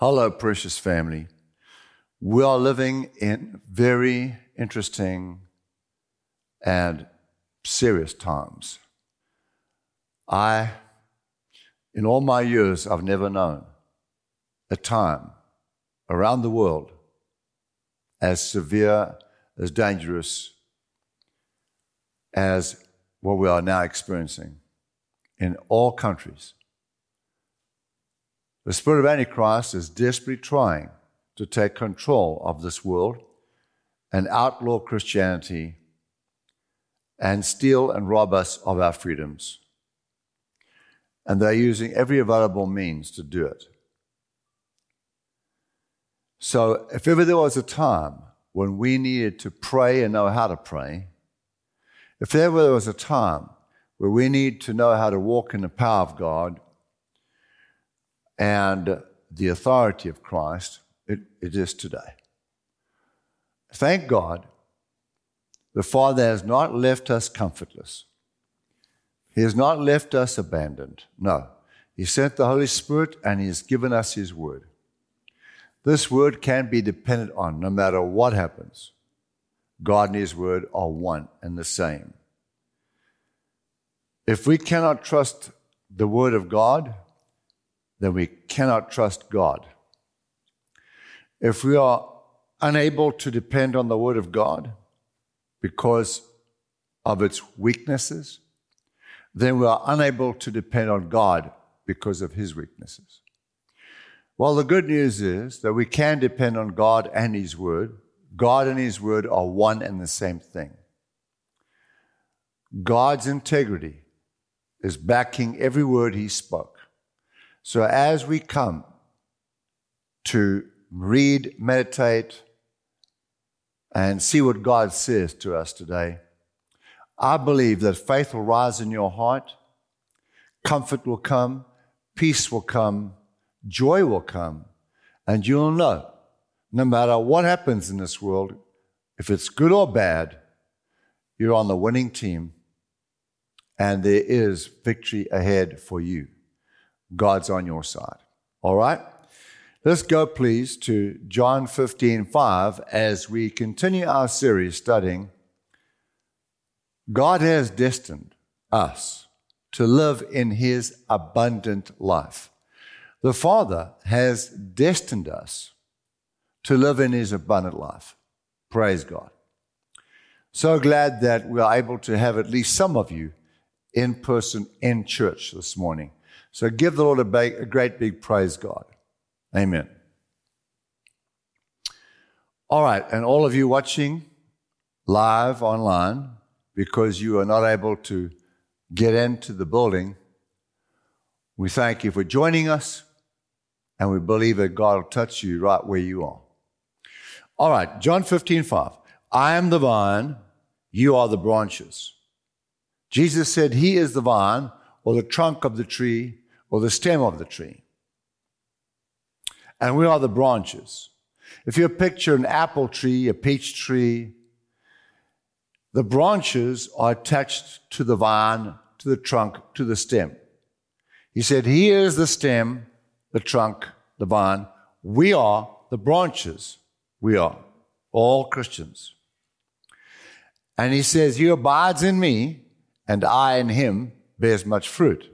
Hello, precious family. We are living in very interesting and serious times. I, in all my years, I've never known a time around the world as severe, as dangerous as what we are now experiencing in all countries. The spirit of Antichrist is desperately trying to take control of this world and outlaw Christianity and steal and rob us of our freedoms. And they're using every available means to do it. So, if ever there was a time when we needed to pray and know how to pray, if ever there was a time where we need to know how to walk in the power of God and the authority of Christ, it, it is today. Thank God, the Father has not left us comfortless. He has not left us abandoned. No. He sent the Holy Spirit and He has given us His Word. This Word can be depended on no matter what happens. God and His Word are one and the same. If we cannot trust the Word of God, then we cannot trust God. If we are unable to depend on the Word of God because of its weaknesses, then we are unable to depend on God because of His weaknesses. Well, the good news is that we can depend on God and His Word. God and His Word are one and the same thing. God's integrity is backing every word He spoke. So as we come to read, meditate, and see what God says to us today, I believe that faith will rise in your heart, comfort will come, peace will come, joy will come, and you'll know no matter what happens in this world, if it's good or bad, you're on the winning team and there is victory ahead for you. God's on your side. All right? Let's go, please, to John 15 5 as we continue our series studying. God has destined us to live in his abundant life. The Father has destined us to live in his abundant life. Praise God. So glad that we are able to have at least some of you in person in church this morning. So give the Lord a, a great big praise God. Amen. All right, and all of you watching live online because you are not able to get into the building, we thank you for joining us and we believe that God will touch you right where you are. All right, John 15, 5. I am the vine, you are the branches. Jesus said, He is the vine, or the trunk of the tree, or the stem of the tree. And we are the branches. If you picture an apple tree, a peach tree, the branches are attached to the vine, to the trunk, to the stem. He said, Here is the stem, the trunk, the vine. We are the branches. We are all Christians. And he says, He abides in me, and I in him bears much fruit.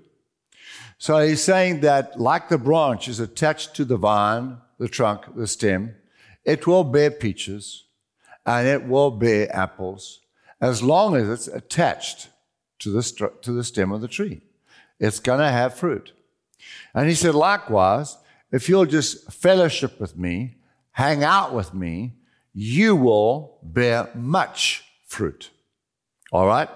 So he's saying that like the branch is attached to the vine, the trunk, the stem, it will bear peaches and it will bear apples as long as it's attached to the, to the stem of the tree. It's going to have fruit. And he said, likewise, if you'll just fellowship with me, hang out with me, you will bear much fruit. All right?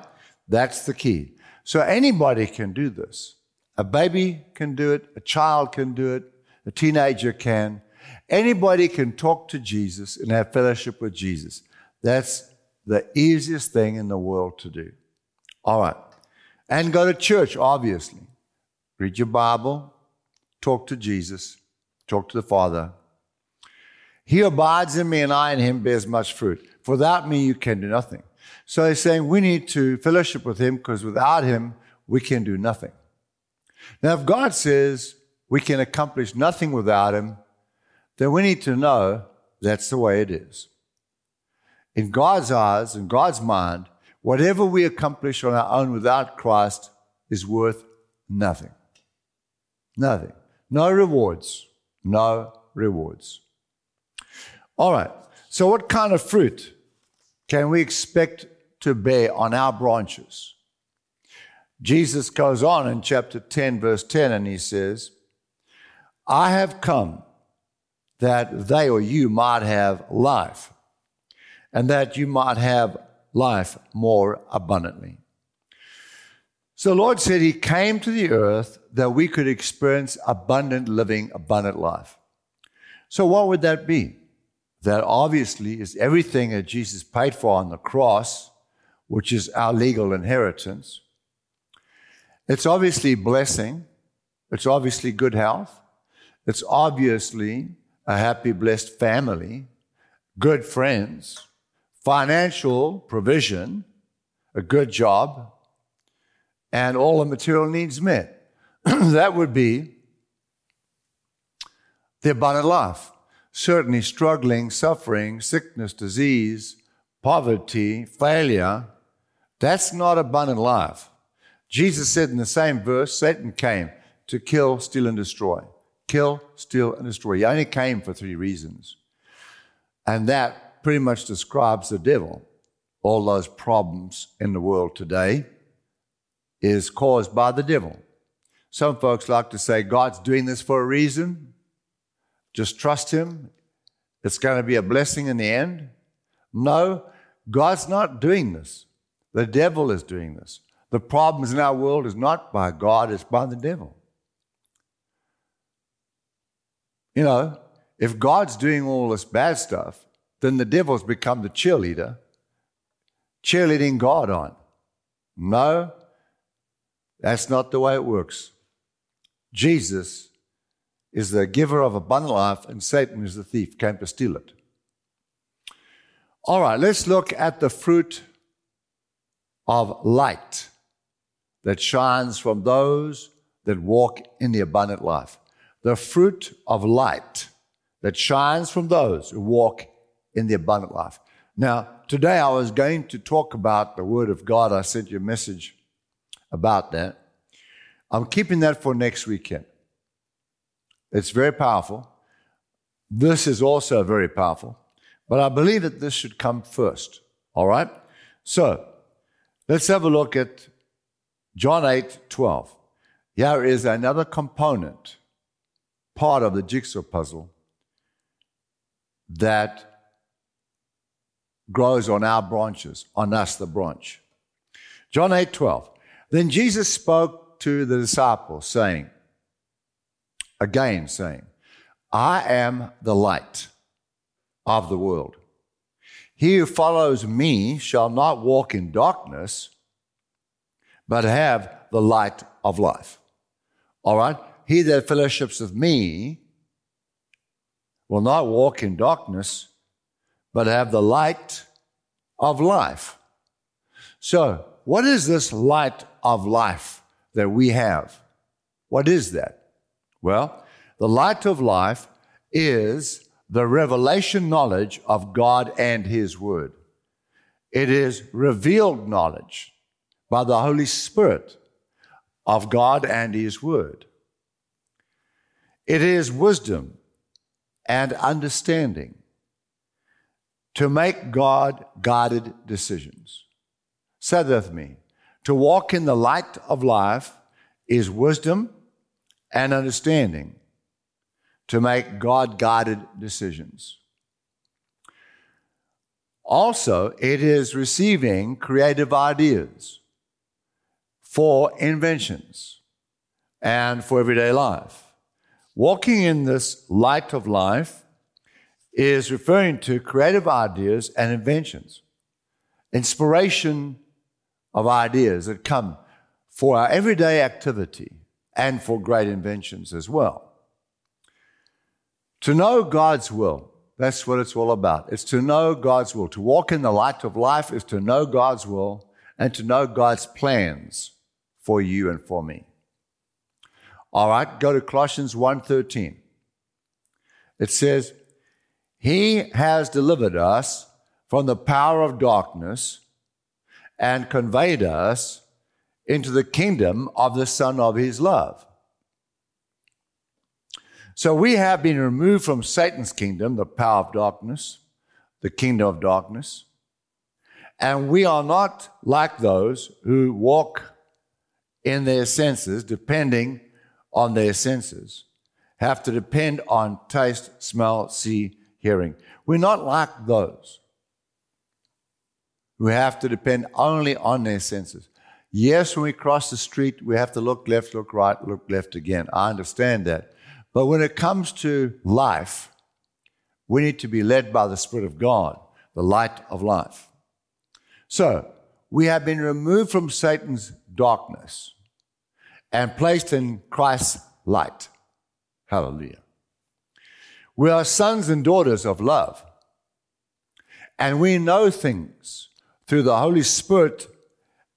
That's the key. So anybody can do this. A baby can do it, a child can do it, a teenager can. Anybody can talk to Jesus and have fellowship with Jesus. That's the easiest thing in the world to do. All right. And go to church, obviously. Read your Bible, talk to Jesus, talk to the Father. He abides in me and I in him bears much fruit. For without me, you can do nothing. So he's saying we need to fellowship with him because without him, we can do nothing. Now, if God says we can accomplish nothing without him, then we need to know that's the way it is. In God's eyes, in God's mind, whatever we accomplish on our own without Christ is worth nothing. Nothing. No rewards. No rewards. All right. So, what kind of fruit can we expect to bear on our branches? Jesus goes on in chapter 10, verse 10, and he says, I have come that they or you might have life, and that you might have life more abundantly. So the Lord said He came to the earth that we could experience abundant living, abundant life. So what would that be? That obviously is everything that Jesus paid for on the cross, which is our legal inheritance. It's obviously blessing. It's obviously good health. It's obviously a happy, blessed family, good friends, financial provision, a good job, and all the material needs met. that would be the abundant life. Certainly, struggling, suffering, sickness, disease, poverty, failure, that's not abundant life. Jesus said in the same verse, Satan came to kill, steal, and destroy kill, steal, and destroy. He only came for three reasons. And that pretty much describes the devil. All those problems in the world today is caused by the devil. Some folks like to say God's doing this for a reason. Just trust Him. It's going to be a blessing in the end. No, God's not doing this. The devil is doing this. The problems in our world is not by God, it's by the devil. You know, if God's doing all this bad stuff, then the devil's become the cheerleader, cheerleading God on. No, that's not the way it works. Jesus is the giver of abundant life, and Satan is the thief, came to steal it. All right, let's look at the fruit of light that shines from those that walk in the abundant life the fruit of light that shines from those who walk in the abundant life. Now, today I was going to talk about the Word of God. I sent you a message about that. I'm keeping that for next weekend. It's very powerful. This is also very powerful, but I believe that this should come first. All right? So, let's have a look at John 8 12. Here is another component part of the jigsaw puzzle that grows on our branches, on us, the branch. John 8 12. Then Jesus spoke to the disciples, saying, again, saying, I am the light of the world. He who follows me shall not walk in darkness, but have the light of life. All right? He that fellowships with me will not walk in darkness, but have the light of life. So, what is this light of life that we have? What is that? Well, the light of life is the revelation knowledge of God and His Word. It is revealed knowledge by the Holy Spirit of God and His Word. It is wisdom and understanding to make God guided decisions. Say that with me. To walk in the light of life is wisdom and understanding to make God guided decisions. Also, it is receiving creative ideas for inventions and for everyday life. Walking in this light of life is referring to creative ideas and inventions, inspiration of ideas that come for our everyday activity and for great inventions as well. To know God's will, that's what it's all about. It's to know God's will. To walk in the light of life is to know God's will and to know God's plans for you and for me. All right, go to Colossians 1:13. It says, He has delivered us from the power of darkness and conveyed us into the kingdom of the Son of His love. So we have been removed from Satan's kingdom, the power of darkness, the kingdom of darkness. And we are not like those who walk in their senses, depending on their senses, have to depend on taste, smell, see, hearing. We're not like those who have to depend only on their senses. Yes, when we cross the street, we have to look left, look right, look left again. I understand that. But when it comes to life, we need to be led by the Spirit of God, the light of life. So, we have been removed from Satan's darkness and placed in Christ's light. Hallelujah. We are sons and daughters of love. And we know things through the Holy Spirit.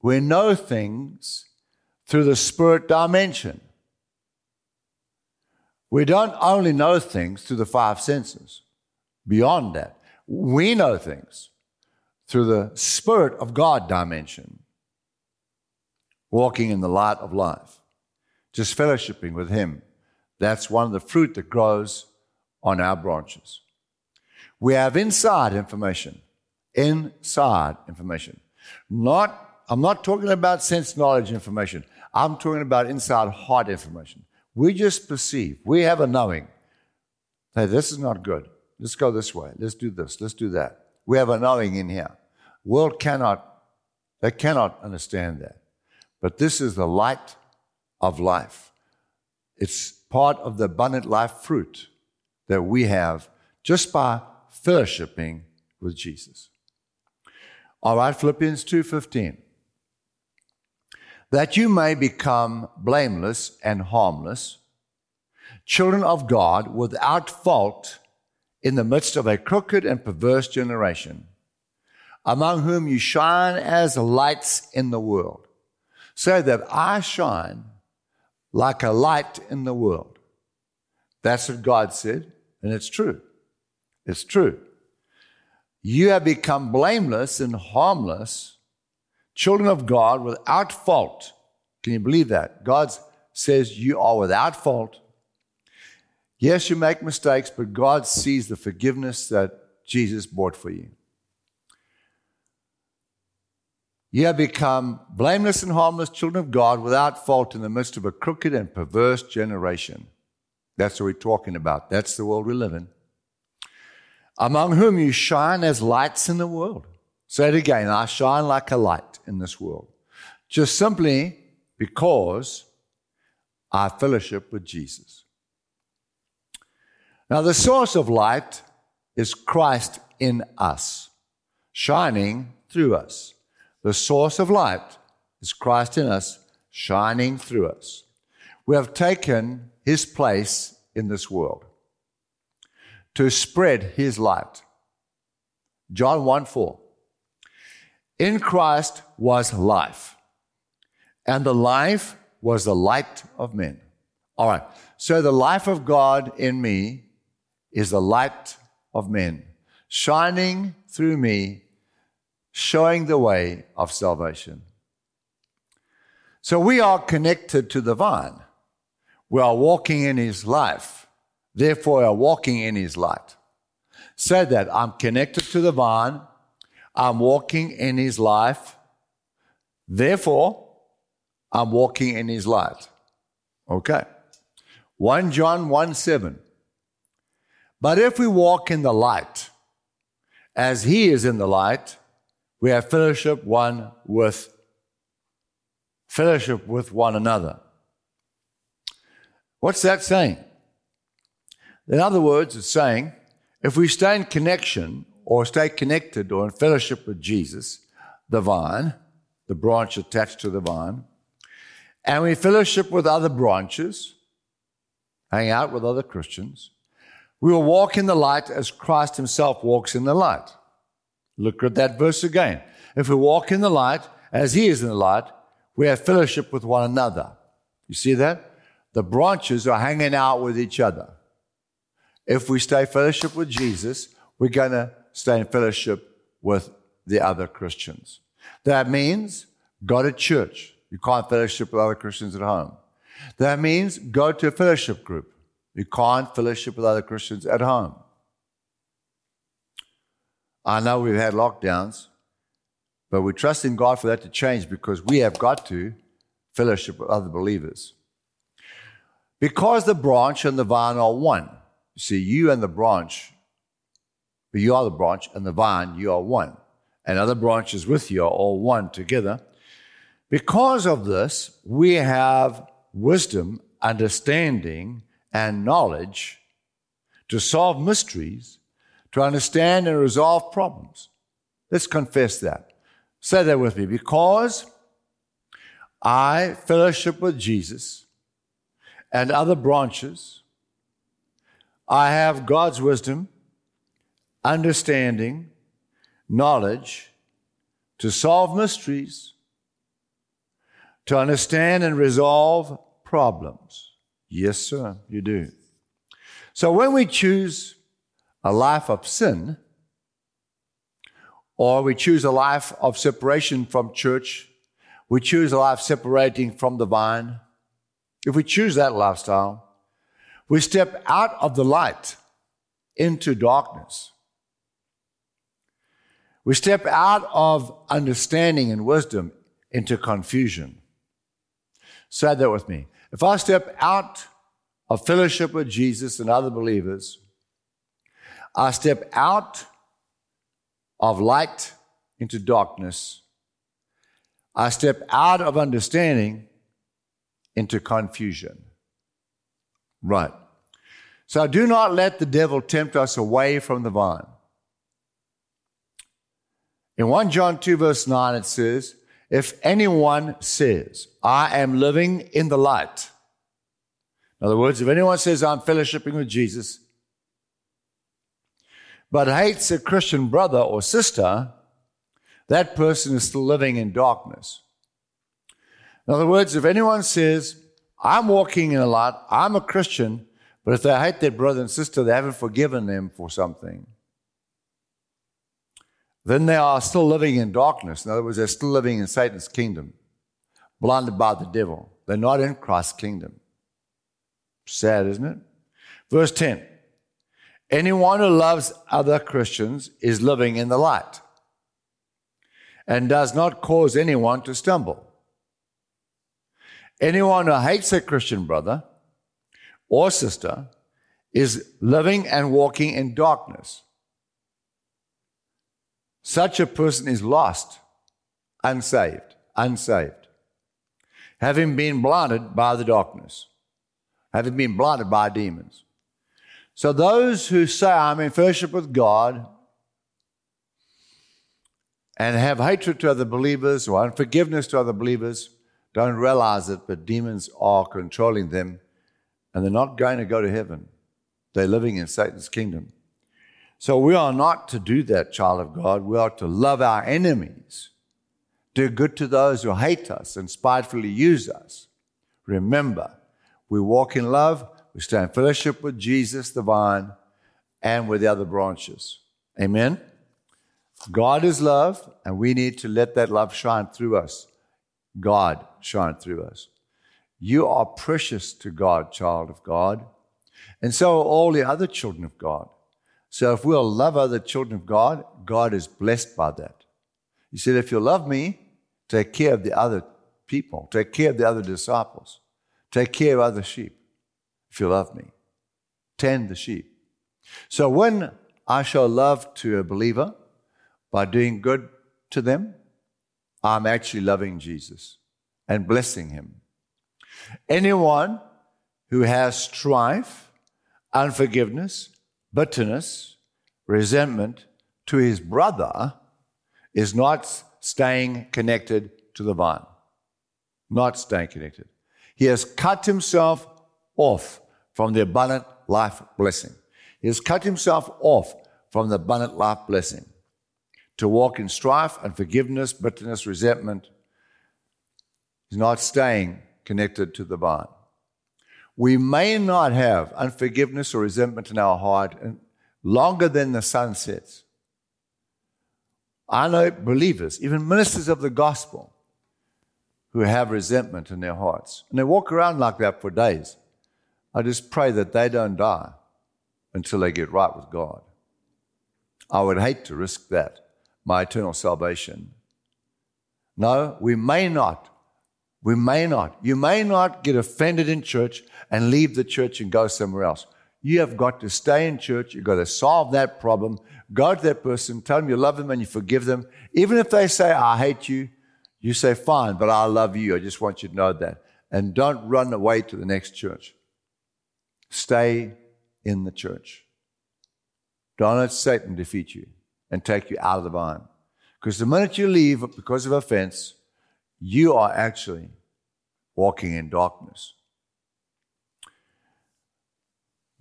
We know things through the Spirit dimension. We don't only know things through the five senses. Beyond that, we know things through the Spirit of God dimension, walking in the light of life, just fellowshipping with Him. That's one of the fruit that grows on our branches. We have inside information, inside information. Not, I'm not talking about sense knowledge information. I'm talking about inside heart information. We just perceive. We have a knowing. Hey, this is not good. Let's go this way. Let's do this. Let's do that. We have a knowing in here. World cannot, they cannot understand that. But this is the light of life. It's part of the abundant life fruit that we have just by fellowshipping with Jesus. All right, Philippians 2:15 that you may become blameless and harmless, children of God without fault in the midst of a crooked and perverse generation, among whom you shine as lights in the world, so that I shine like a light in the world. That's what God said, and it's true. It's true. You have become blameless and harmless children of God without fault. Can you believe that? God says you are without fault. Yes, you make mistakes, but God sees the forgiveness that Jesus bought for you. You have become blameless and harmless children of God without fault in the midst of a crooked and perverse generation. That's what we're talking about. That's the world we live in. Among whom you shine as lights in the world. Say it again I shine like a light in this world. Just simply because I fellowship with Jesus. Now, the source of light is Christ in us, shining through us. The source of light is Christ in us, shining through us. We have taken his place in this world to spread his light. John 1 4. In Christ was life, and the life was the light of men. All right, so the life of God in me is the light of men, shining through me, showing the way of salvation. So we are connected to the vine. We are walking in his life. Therefore, we are walking in his light. Say that I'm connected to the vine. I'm walking in his life. Therefore, I'm walking in his light. Okay. 1 John 1 7. But if we walk in the light, as he is in the light, we have fellowship one with fellowship with one another. What's that saying? In other words, it's saying if we stay in connection or stay connected or in fellowship with Jesus, the vine, the branch attached to the vine, and we fellowship with other branches, hang out with other Christians, we will walk in the light as Christ himself walks in the light. Look at that verse again. If we walk in the light as he is in the light, we have fellowship with one another. You see that? The branches are hanging out with each other. If we stay fellowship with Jesus, we're going to stay in fellowship with the other Christians. That means go to church. You can't fellowship with other Christians at home. That means go to a fellowship group. You can't fellowship with other Christians at home. I know we've had lockdowns, but we trust in God for that to change because we have got to fellowship with other believers. Because the branch and the vine are one. You see, you and the branch, but you are the branch, and the vine, you are one. And other branches with you are all one together. Because of this, we have wisdom, understanding, and knowledge to solve mysteries, to understand and resolve problems. Let's confess that. Say that with me. Because I fellowship with Jesus and other branches, I have God's wisdom, understanding, knowledge to solve mysteries, to understand and resolve problems. Yes, sir, you do. So when we choose a life of sin, or we choose a life of separation from church, we choose a life separating from the vine, if we choose that lifestyle, we step out of the light into darkness. We step out of understanding and wisdom into confusion. Say that with me. If I step out of fellowship with Jesus and other believers, I step out of light into darkness. I step out of understanding into confusion. Right. So do not let the devil tempt us away from the vine. In 1 John 2, verse 9, it says, If anyone says, I am living in the light, in other words, if anyone says, I'm fellowshipping with Jesus, but hates a Christian brother or sister, that person is still living in darkness. In other words, if anyone says, I'm walking in a light, I'm a Christian, but if they hate their brother and sister, they haven't forgiven them for something, then they are still living in darkness. In other words, they're still living in Satan's kingdom, blinded by the devil. They're not in Christ's kingdom. Sad, isn't it? Verse 10 Anyone who loves other Christians is living in the light and does not cause anyone to stumble. Anyone who hates a Christian brother or sister is living and walking in darkness. Such a person is lost, unsaved, unsaved, having been blinded by the darkness, having been blinded by demons. So those who say, I'm in fellowship with God and have hatred to other believers or unforgiveness to other believers don't realize it, but demons are controlling them and they're not going to go to heaven. They're living in Satan's kingdom. So we are not to do that, child of God. We are to love our enemies, do good to those who hate us and spitefully use us. Remember, we walk in love, we stay in fellowship with Jesus, the vine, and with the other branches. Amen. God is love, and we need to let that love shine through us. God shine through us. You are precious to God, child of God. And so are all the other children of God. So if we'll love other children of God, God is blessed by that. He said, if you love me, take care of the other people, take care of the other disciples, take care of other sheep. If you love me, tend the sheep. So when I show love to a believer by doing good to them, I'm actually loving Jesus and blessing him. Anyone who has strife, unforgiveness, bitterness, resentment to his brother is not staying connected to the vine. Not staying connected. He has cut himself off from the abundant life blessing. He has cut himself off from the abundant life blessing to walk in strife, unforgiveness, bitterness, resentment. He's not staying connected to the vine. we may not have unforgiveness or resentment in our heart longer than the sun sets. I know believers, even ministers of the gospel, who have resentment in their hearts. And they walk around like that for days. I just pray that they don't die until they get right with God. I would hate to risk that, my eternal salvation. No, we may not. We may not. You may not get offended in church and leave the church and go somewhere else. You have got to stay in church. You've got to solve that problem. Go to that person, tell them you love them and you forgive them. Even if they say, I hate you, you say, fine, but I love you. I just want you to know that. And don't run away to the next church. Stay in the church. Don't let Satan defeat you and take you out of the vine. Because the minute you leave because of offense, you are actually walking in darkness.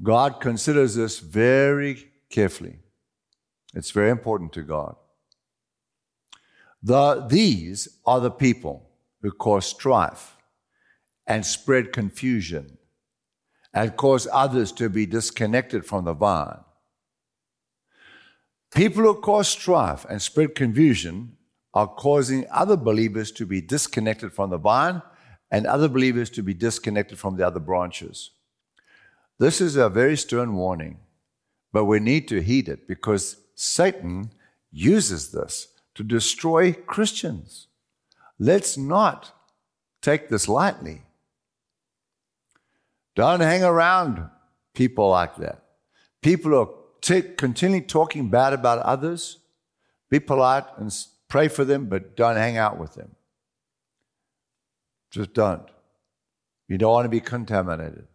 God considers this very carefully. It's very important to God. The, these are the people who cause strife and spread confusion and cause others to be disconnected from the vine. People who cause strife and spread confusion are causing other believers to be disconnected from the vine and other believers to be disconnected from the other branches. This is a very stern warning, but we need to heed it because Satan uses this to destroy Christians. Let's not take this lightly. Don't hang around people like that. People who are t- continually talking bad about others. Be polite and pray for them, but don't hang out with them. Just don't. You don't want to be contaminated.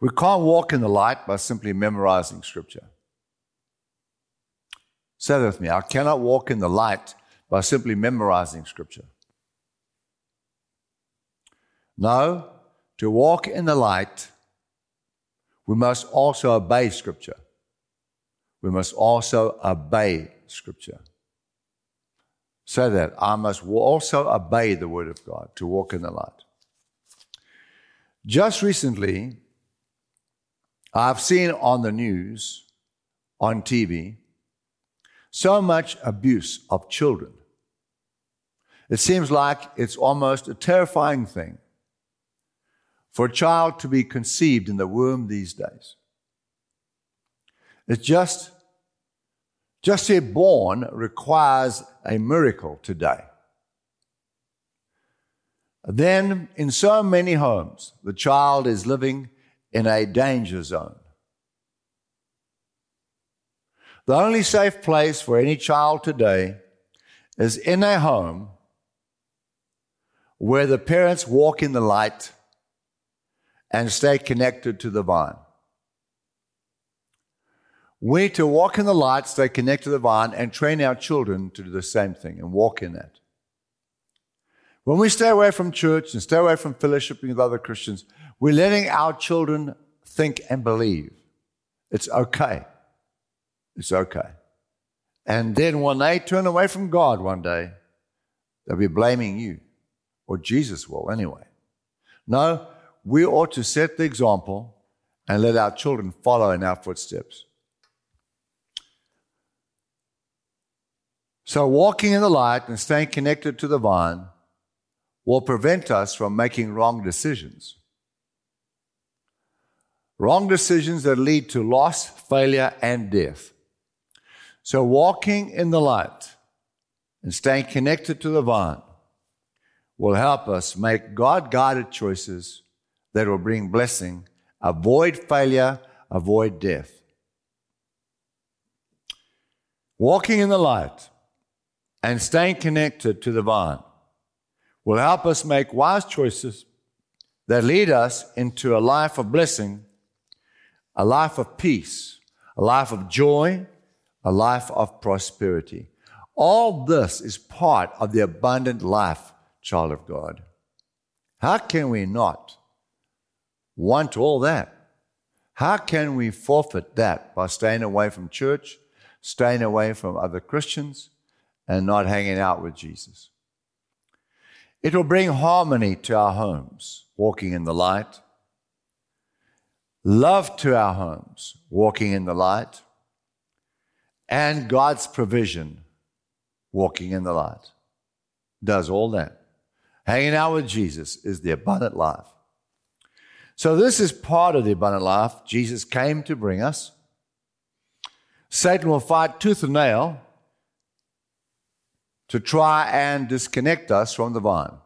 We can't walk in the light by simply memorizing scripture. Say that with me. I cannot walk in the light by simply memorizing scripture. No, to walk in the light, we must also obey scripture. We must also obey scripture. Say that. I must also obey the word of God to walk in the light. Just recently, I've seen on the news, on TV, so much abuse of children. It seems like it's almost a terrifying thing for a child to be conceived in the womb these days. It's just, just to be born requires a miracle today. Then, in so many homes, the child is living in a danger zone. The only safe place for any child today is in a home where the parents walk in the light and stay connected to the vine. We need to walk in the light, stay connected to the vine, and train our children to do the same thing and walk in that. When we stay away from church and stay away from fellowshipping with other Christians, we're letting our children think and believe. It's okay. It's okay. And then when they turn away from God one day, they'll be blaming you, or Jesus will anyway. No, we ought to set the example and let our children follow in our footsteps. So, walking in the light and staying connected to the vine will prevent us from making wrong decisions. Wrong decisions that lead to loss, failure, and death. So, walking in the light and staying connected to the vine will help us make God guided choices that will bring blessing, avoid failure, avoid death. Walking in the light and staying connected to the vine will help us make wise choices that lead us into a life of blessing, a life of peace, a life of joy, a life of prosperity. All this is part of the abundant life, child of God. How can we not want all that? How can we forfeit that by staying away from church, staying away from other Christians, and not hanging out with Jesus? It will bring harmony to our homes, walking in the light love to our homes, walking in the light, and God's provision, walking in the light. Does all that. Hanging out with Jesus is the abundant life. So, this is part of the abundant life Jesus came to bring us. Satan will fight tooth and nail to try and disconnect us from the vine.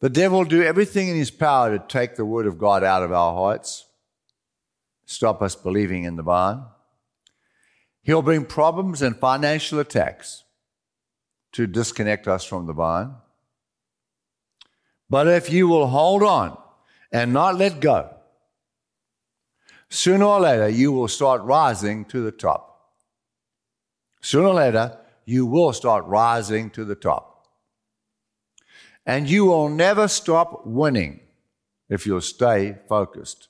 The devil will do everything in his power to take the word of God out of our hearts, stop us believing in the vine. He'll bring problems and financial attacks to disconnect us from the vine. But if you will hold on and not let go, sooner or later you will start rising to the top. Sooner or later, you will start rising to the top. And you will never stop winning if you'll stay focused.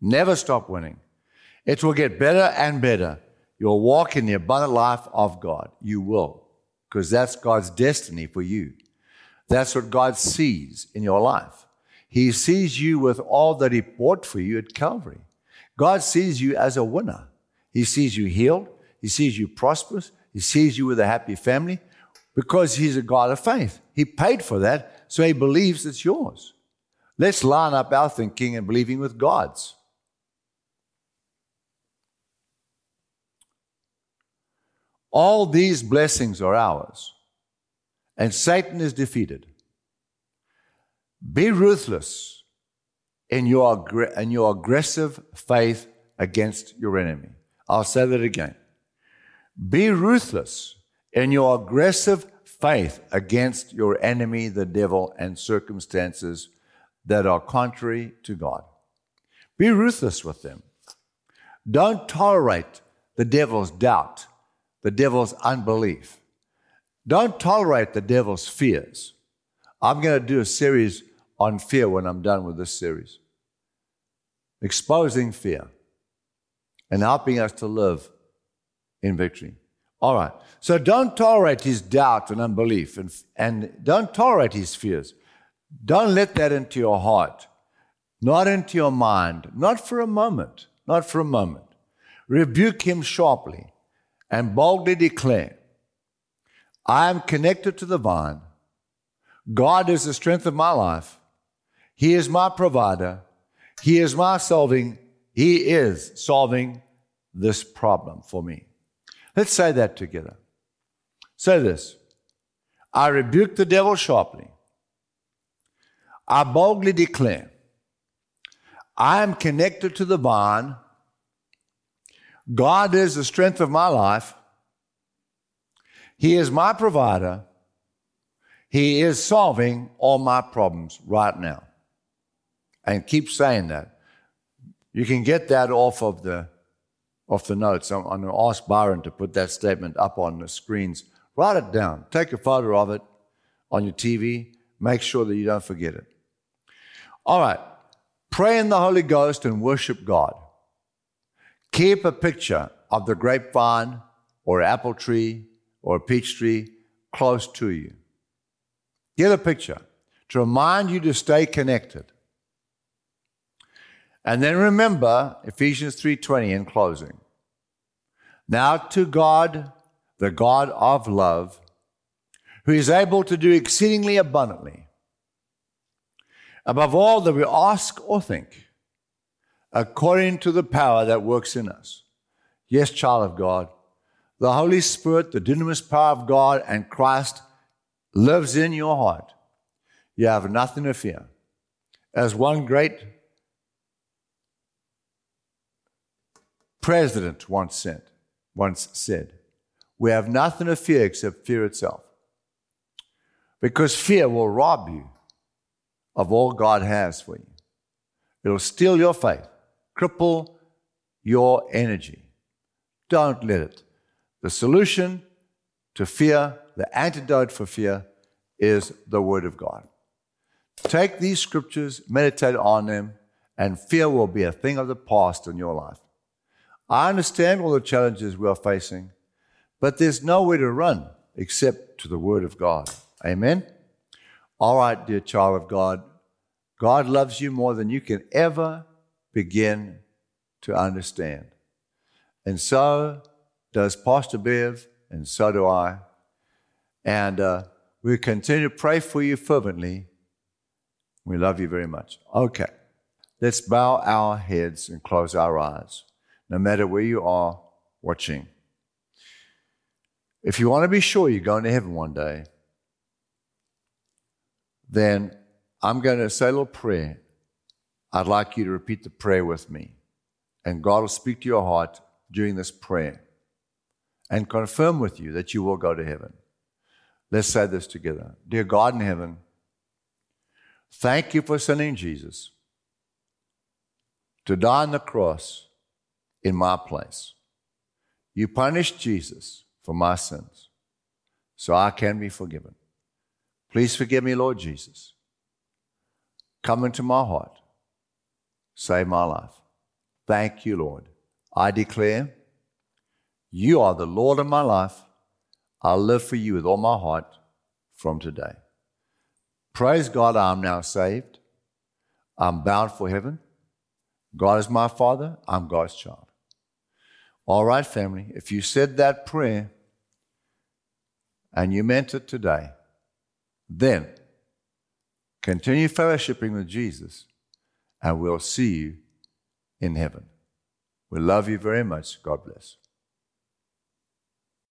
Never stop winning. It will get better and better. You'll walk in the abundant life of God. You will, because that's God's destiny for you. That's what God sees in your life. He sees you with all that He bought for you at Calvary. God sees you as a winner. He sees you healed. He sees you prosperous. He sees you with a happy family because He's a God of faith. He paid for that, so He believes it's yours. Let's line up our thinking and believing with God's. All these blessings are ours, and Satan is defeated. Be ruthless in your, in your aggressive faith against your enemy. I'll say that again. Be ruthless in your aggressive faith against your enemy, the devil, and circumstances that are contrary to God. Be ruthless with them. Don't tolerate the devil's doubt, the devil's unbelief. Don't tolerate the devil's fears. I'm going to do a series on fear when I'm done with this series. Exposing fear and helping us to live in victory. All right. So don't tolerate his doubt and unbelief and, and don't tolerate his fears. Don't let that into your heart, not into your mind, not for a moment, not for a moment. Rebuke him sharply and boldly declare, I am connected to the vine. God is the strength of my life. He is my provider. He is my solving. He is solving this problem for me. Let's say that together. Say this I rebuke the devil sharply. I boldly declare, I am connected to the vine. God is the strength of my life. He is my provider. He is solving all my problems right now. And keep saying that. You can get that off of the off the notes. I'm, I'm going to ask Byron to put that statement up on the screens. Write it down. Take a photo of it on your TV. Make sure that you don't forget it. All right. Pray in the Holy Ghost and worship God. Keep a picture of the grapevine or apple tree or peach tree close to you. Get a picture to remind you to stay connected. And then remember Ephesians 3:20 in closing. Now to God, the God of love, who is able to do exceedingly abundantly above all that we ask or think, according to the power that works in us. Yes, child of God, the Holy Spirit, the dunamis power of God and Christ lives in your heart. You have nothing to fear. As one great president once said, once said, we have nothing to fear except fear itself. Because fear will rob you of all God has for you. It'll steal your faith, cripple your energy. Don't let it. The solution to fear, the antidote for fear, is the Word of God. Take these scriptures, meditate on them, and fear will be a thing of the past in your life. I understand all the challenges we are facing, but there's nowhere to run except to the Word of God. Amen? All right, dear child of God, God loves you more than you can ever begin to understand. And so does Pastor Bev, and so do I. And uh, we continue to pray for you fervently. We love you very much. Okay, let's bow our heads and close our eyes, no matter where you are watching. If you want to be sure you're going to heaven one day, then I'm going to say a little prayer. I'd like you to repeat the prayer with me. And God will speak to your heart during this prayer and confirm with you that you will go to heaven. Let's say this together. Dear God in heaven, thank you for sending Jesus to die on the cross in my place. You punished Jesus for my sins so I can be forgiven. Please forgive me, Lord Jesus. Come into my heart. Save my life. Thank you, Lord. I declare you are the Lord of my life. I'll live for you with all my heart from today. Praise God, I'm now saved. I'm bound for heaven. God is my Father. I'm God's child. All right, family, if you said that prayer and you meant it today, then continue fellowshipping with Jesus and we'll see you in heaven. We love you very much. God bless.